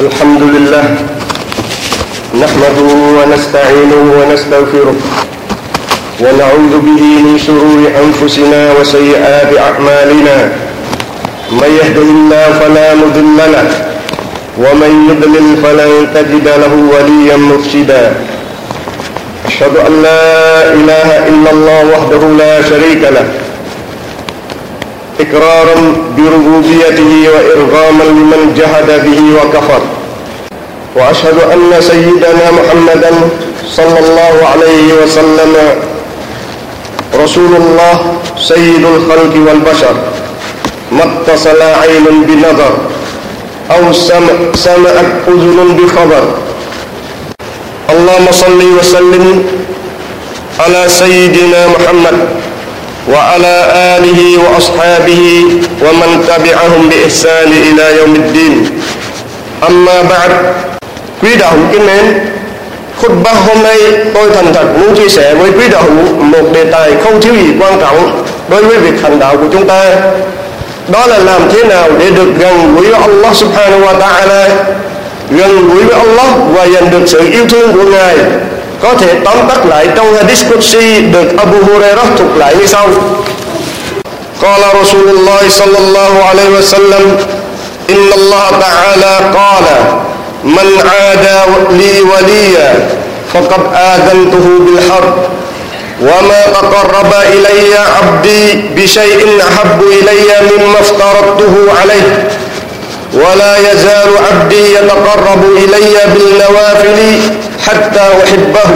الحمد لله. نحمده ونستعينه ونستغفره. ونعوذ به من شرور أنفسنا وسيئات أعمالنا. من يهده الله فلا مضل له. ومن يضلل فلن تجد له وليا مرشدا. أشهد أن لا إله إلا الله وحده لا شريك له. إقرارا بربوبيته وإرغاما لمن جحد به وكفر. وأشهد أن سيدنا محمدا صلى الله عليه وسلم رسول الله سيد الخلق والبشر. ما اتصل عين بنظر أو سمع سمعت أذن بخبر. اللهم صل وسلم على سيدنا محمد. وعلى آله وأصحابه ومن تبعهم بإحسان إلى يوم الدين أما بعد Quý đạo hữu kính mến Khutbah hôm nay tôi thành thật muốn chia sẻ với quý đạo hữu một đề tài không thiếu gì quan trọng đối với việc hành đạo của chúng ta đó là làm thế nào để được gần gũi với Allah subhanahu wa ta'ala gần gũi với Allah và giành được sự yêu thương của Ngài Có thể tóm tắt lại trong hadith Qudsi được Abu Hurairah thuộc lại như sau قال رسول الله صلى الله عليه وسلم إن الله تعالى قال من عادى لي وليا فقد آذنته بالحرب وما تقرب إلي عبدي بشيء أحب إلي مما افترضته عليه ولا يزال عبدي يتقرب إلي بالنوافل حتى أحبه.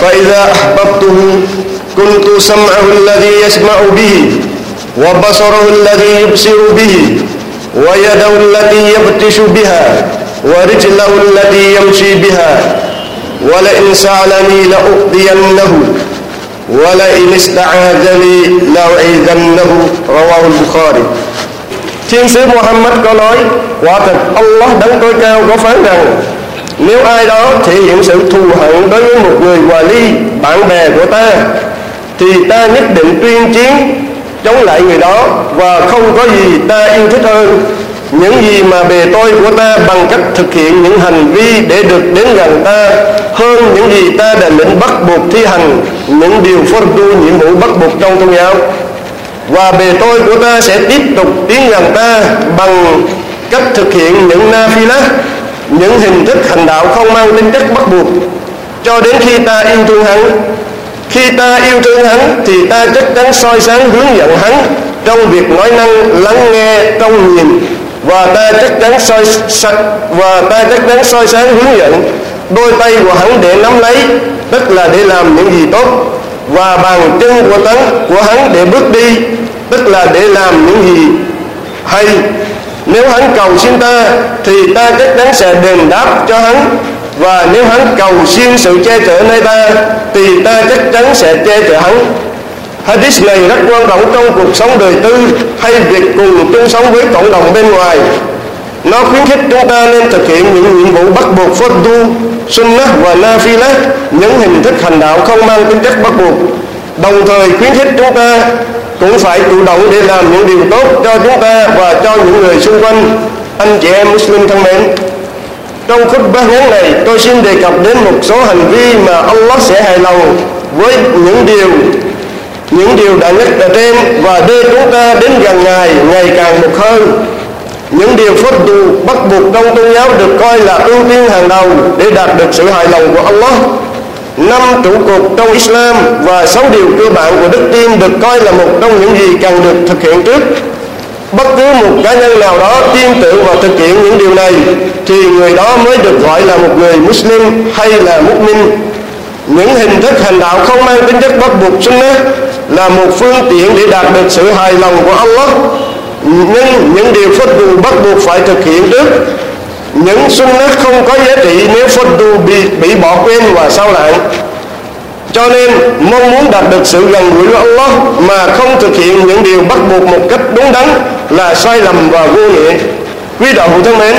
فإذا أحببته كنت سمعه الذي يسمع به وبصره الذي يبصر به ويده التي يبتش بها ورجله التي يمشي بها ولئن سألني لأؤذينه ولئن استعاذني لأعيذنه رواه البخاري. Thiên sứ Muhammad có nói, Quả thật, Allah đấng tối cao có phán rằng, Nếu ai đó thể hiện sự thù hận đối với một người hòa ly Bạn bè của ta, Thì ta nhất định tuyên chiến, Chống lại người đó Và không có gì ta yêu thích hơn. Những gì mà bề tôi của ta bằng cách thực hiện những hành vi để được đến gần ta hơn những gì ta đã lĩnh bắt buộc thi hành, những điều fardu nhiệm vụ bắt buộc trong tôn giáo và bề tôi của ta sẽ tiếp tục tiến gần ta bằng cách thực hiện những na phila những hình thức hành đạo không mang tính chất bắt buộc. Cho đến khi ta yêu thương hắn, khi ta yêu thương hắn thì ta chắc chắn soi sáng hướng dẫn hắn trong việc nói năng, lắng nghe trong nhìn. Và ta chắc chắn soi và ta chắc chắn soi sáng hướng dẫn đôi tay của hắn để nắm lấy, tức là để làm những gì tốt và bàn chân của tấn của hắn để bước đi tức là để làm những gì hay. Nếu hắn cầu xin ta thì ta chắc chắn sẽ đền đáp cho hắn. Và nếu hắn cầu xin sự che chở nơi ta thì ta chắc chắn sẽ che chở hắn. Hadith này rất quan trọng trong cuộc sống đời tư hay việc cùng chung sống với cộng đồng bên ngoài. Nó khuyến khích chúng ta nên thực hiện những nhiệm vụ bắt buộc fardu, sunnah và nafilah những hình thức hành đạo không mang tính chất bắt buộc. Đồng thời khuyến khích chúng ta cũng phải chủ động để làm những điều tốt cho chúng ta và cho những người xung quanh. Anh chị em Muslim thân mến, trong khutbah ngắn này tôi xin đề cập đến một số hành vi mà Allah sẽ hài lòng với những điều những điều đã nhắc ở trên và đưa chúng ta đến gần Ngài ngày càng một hơn. Những điều phước dù bắt buộc trong tôn giáo được coi là ưu tiên hàng đầu để đạt được sự hài lòng của Allah. Năm trụ cột trong Islam và sáu điều cơ bản của đức tin được coi là một trong những gì cần được thực hiện trước. Bất cứ một cá nhân nào đó tin tưởng và thực hiện những điều này, thì người đó mới được gọi là một người Muslim hay là Mu'min. Những hình thức hành đạo không mang tính chất bắt buộc sunnah là một phương tiện để đạt được sự hài lòng của Allah nhưng những điều phật đù bắt buộc phải thực hiện trước. Những sunnah không có giá trị nếu phật đù bị, bị bỏ quên và sao lại. Cho nên mong muốn đạt được sự gần gũi với Allah mà không thực hiện những điều bắt buộc một cách đúng đắn là sai lầm và vô nghĩa. Quý đạo hữu thân mến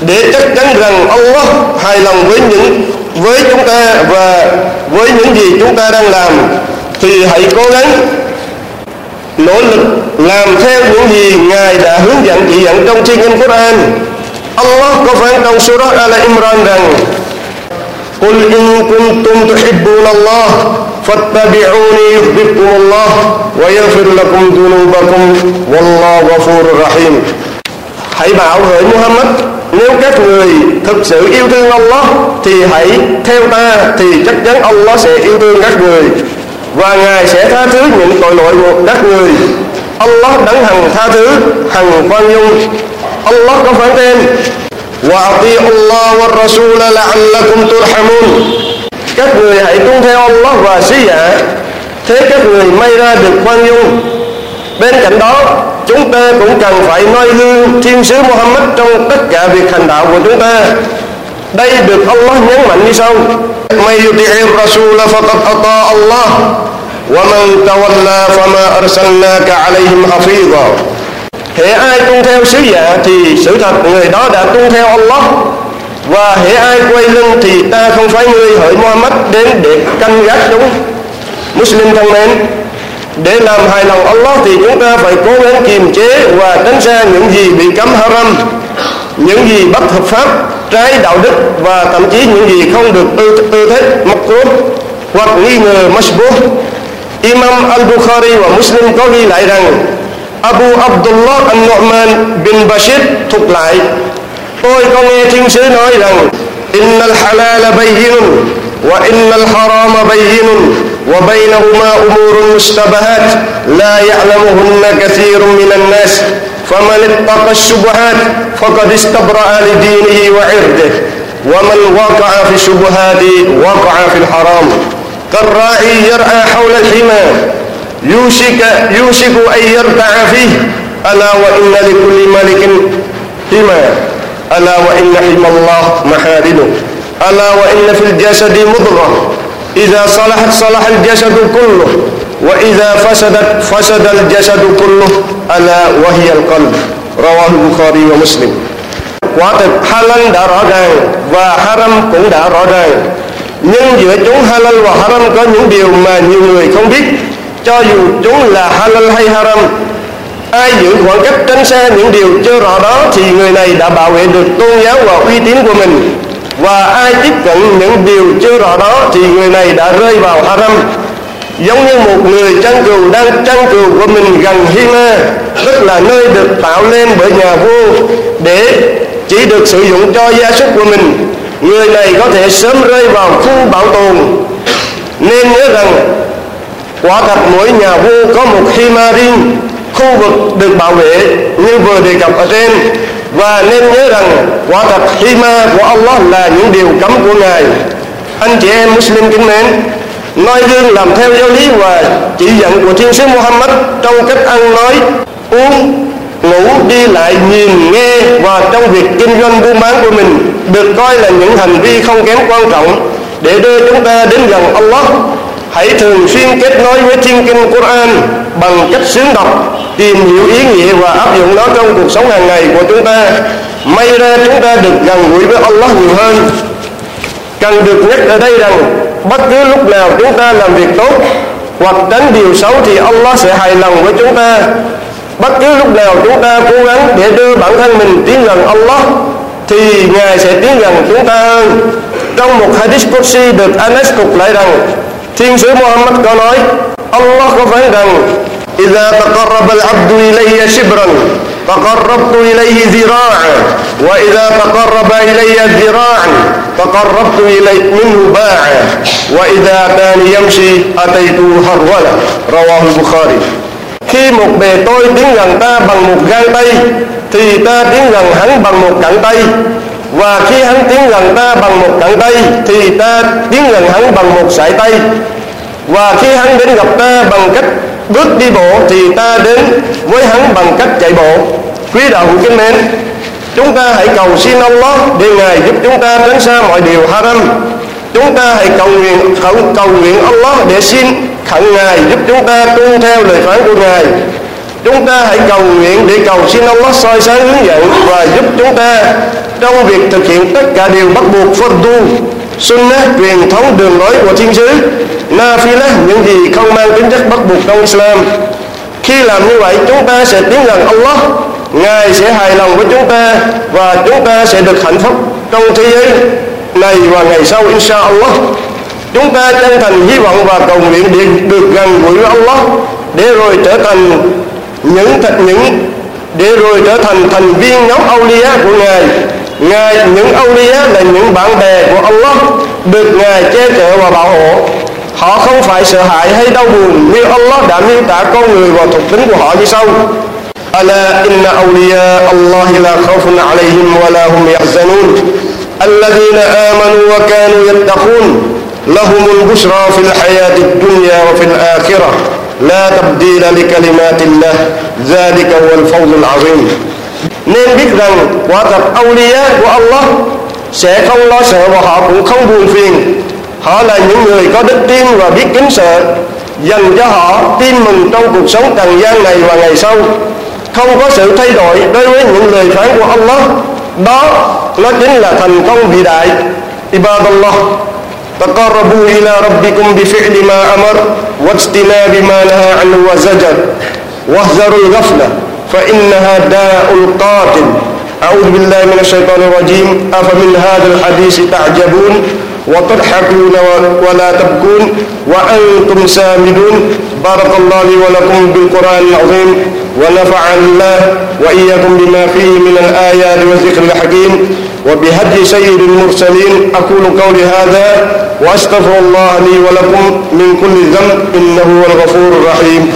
để chắc chắn rằng Allah hài lòng với những với chúng ta và với những gì chúng ta đang làm thì hãy cố gắng nỗ lực làm theo những gì Ngài đã hướng dẫn chỉ dẫn trong thiên kinh Quran Allah có phán trong surah Al-Imran rằng قل إن كنتم تحبون الله فاتبعوني يحببكم الله ويغفر لكم ذنوبكم والله غفور رحيم Hãy bảo hỡi Muhammad Nếu các người thực sự yêu thương Allah Thì hãy theo ta Thì chắc chắn Allah sẽ yêu thương các người và Ngài sẽ tha thứ những tội lỗi của các người. Allah đấng hằng tha thứ, hằng khoan dung. Allah có phán thêm: "Wa Allah wa Rasul la'allakum turhamun." Các người hãy tuân theo Allah và sứ giả, thế các người may ra được khoan dung. Bên cạnh đó, chúng ta cũng cần phải noi gương thiên sứ Muhammad trong tất cả việc hành đạo của chúng ta. Đây được Allah nhấn mạnh như sau: من يطع الرسول فقد ata الله ومن تولى فما fama عليهم حفيظا hafiza ai tuân theo sứ giả thì sự thật người đó đã tuân theo Allah. Và hệ ai quay lưng thì ta không phải người hỡi Muhammad đến để canh gác chúng. Muslim thân mến, để làm hài lòng Allah thì chúng ta phải cố gắng kiềm chế và tránh xa những gì bị cấm haram. Những gì bất hợp pháp trái đạo đức và thậm chí những gì không được tư, tư thích makruh hoặc nghi ngờ mashbuh Imam Al-Bukhari và Muslim có ghi lại rằng Abu Abdullah An-Nu'man bin Bashir thuộc lại Tôi có nghe thiên sứ nói rằng Innal halal bayyinun Wa innal haram bayyinun Wa baynahuma umurun mustabahat La ya'lamuhunna kathirun minan nas فمن اتقى الشبهات فقد استبرأ لدينه وعرضه ومن وقع في الشبهات وقع في الحرام. كالراعي يرعى حول الحمى يوشك يوشك أن يرتع فيه. ألا وإن لكل ملك حمى. ألا وإن حمى الله محارمه ألا وإن في الجسد مضغة. إذا صلحت صلح الجسد كله. وإذا فسدت فسد الجسد كله ألا وهي القلب رواه البخاري ومسلم quả thực halal đã rõ ràng và haram cũng đã rõ ràng nhưng giữa chúng halal và haram có những điều mà nhiều người không biết cho dù chúng là halal hay haram ai giữ khoảng cách tránh xa những điều chưa rõ đó thì người này đã bảo vệ được tôn giáo và uy tín của mình và ai tiếp cận những điều chưa rõ đó thì người này đã rơi vào haram giống như một người chăn cừu đang chăn cừu của mình gần Hima tức là nơi được tạo lên bởi nhà vua, để chỉ được sử dụng cho gia súc của mình. Người này có thể sớm rơi vào khu bảo tồn. Nên nhớ rằng, quả thật mỗi nhà vua có một Hima riêng, khu vực được bảo vệ như vừa đề cập ở trên. Và nên nhớ rằng, quả thật hima của Allah là những điều cấm của Ngài. Anh chị em Muslim kính mến noi gương làm theo giáo lý và chỉ dẫn của thiên sứ Muhammad trong cách ăn nói, uống, ngủ, đi lại, nhìn, nghe và trong việc kinh doanh buôn bán của mình được coi là những hành vi không kém quan trọng. Để đưa chúng ta đến gần Allah, hãy thường xuyên kết nối với thiên kinh Quran bằng cách sướng đọc, tìm hiểu ý nghĩa và áp dụng nó trong cuộc sống hàng ngày của chúng ta. May ra chúng ta được gần gũi với Allah nhiều hơn. Cần được nhắc ở đây rằng bất cứ lúc nào chúng ta làm việc tốt hoặc tránh điều xấu thì Allah sẽ hài lòng với chúng ta. Bất cứ lúc nào chúng ta cố gắng để đưa bản thân mình tiến gần Allah thì Ngài sẽ tiến gần chúng ta hơn. Trong một hadith Qudsi được Anas thuật lại rằng, Thiên sứ Muhammad có nói, Allah có phán rằng إذا تقرب العبد إلي شبرا تقربت إليه ذراعا وإذا تقرب إلي ذراعا تقربت إليه منه باعا وإذا كان يمشي أتيته هرولا رواه البخاري khi một bề tôi tiến gần ta bằng một gang tay thì ta tiến gần hắn bằng một cẳng tay và khi hắn tiến gần ta bằng một cẳng tay thì ta tiến gần hắn bằng một sải tay và khi hắn đến gặp ta bằng cách bước đi bộ thì ta đến với hắn bằng cách chạy bộ. Quý đạo hữu kính mến chúng ta hãy cầu xin Allah để ngài giúp chúng ta tránh xa mọi điều haram. Chúng ta hãy cầu nguyện cầu, cầu nguyện Allah để xin khẩn ngài giúp chúng ta tuân theo lời phán của ngài. Chúng ta hãy cầu nguyện để cầu xin Allah soi sáng hướng dẫn và giúp chúng ta trong việc thực hiện tất cả điều bắt buộc fardu sunnah truyền thống đường lối của thiên sứ. Nafilah những gì không mang tính chất bắt buộc trong Islam. Khi làm như vậy, chúng ta sẽ tiến gần Allah. Ngài sẽ hài lòng với chúng ta và chúng ta sẽ được hạnh phúc trong thế giới này và ngày sau insha Allah chúng ta chân thành hy vọng và cầu nguyện để được gần gũi với Allah, để rồi trở thành những thật những, để rồi trở thành thành viên nhóm Aulia của Ngài. Ngài những Aulia là những bạn bè của Allah được Ngài che chở và bảo hộ họ không phải sợ hãi hay đau buồn như Allah đã miêu tả con người và thuộc tính của họ như sau ألا إن أولياء الله لا خوف عليهم ولا هم يحزنون الذين آمنوا وكانوا يتقون لهم البشرى في الحياة الدنيا وفي الآخرة لا تبديل لكلمات الله ذلك هو الفوز العظيم nên biết rằng quả thật Aulia của Allah sẽ không lo sợ và họ cũng không buồn phiền họ là những người có đức tin và biết kính sợ dành cho họ tin mừng trong cuộc sống trần gian này và ngày sau không có sự thay đổi đối với những lời phán của Allah đó nó chính là thành công vĩ đại ibadallah تقربوا إلى ربكم بفعل ما أمر واجتناب ما نهى عنه وزجر واحذروا الغفلة فإنها داء القاتل. أعوذ بالله من الشيطان الرجيم. أفمن هذا الحديث تعجبون وتضحكون ولا تبكون وأنتم سامدون. بارك الله لي ولكم بالقرآن العظيم ونفع الله وإياكم بما فيه من الآيات والذكر الحكيم. وبهدي سيد المرسلين أقول قولي هذا وأستغفر الله لي ولكم من كل ذنب إنه هو الغفور الرحيم.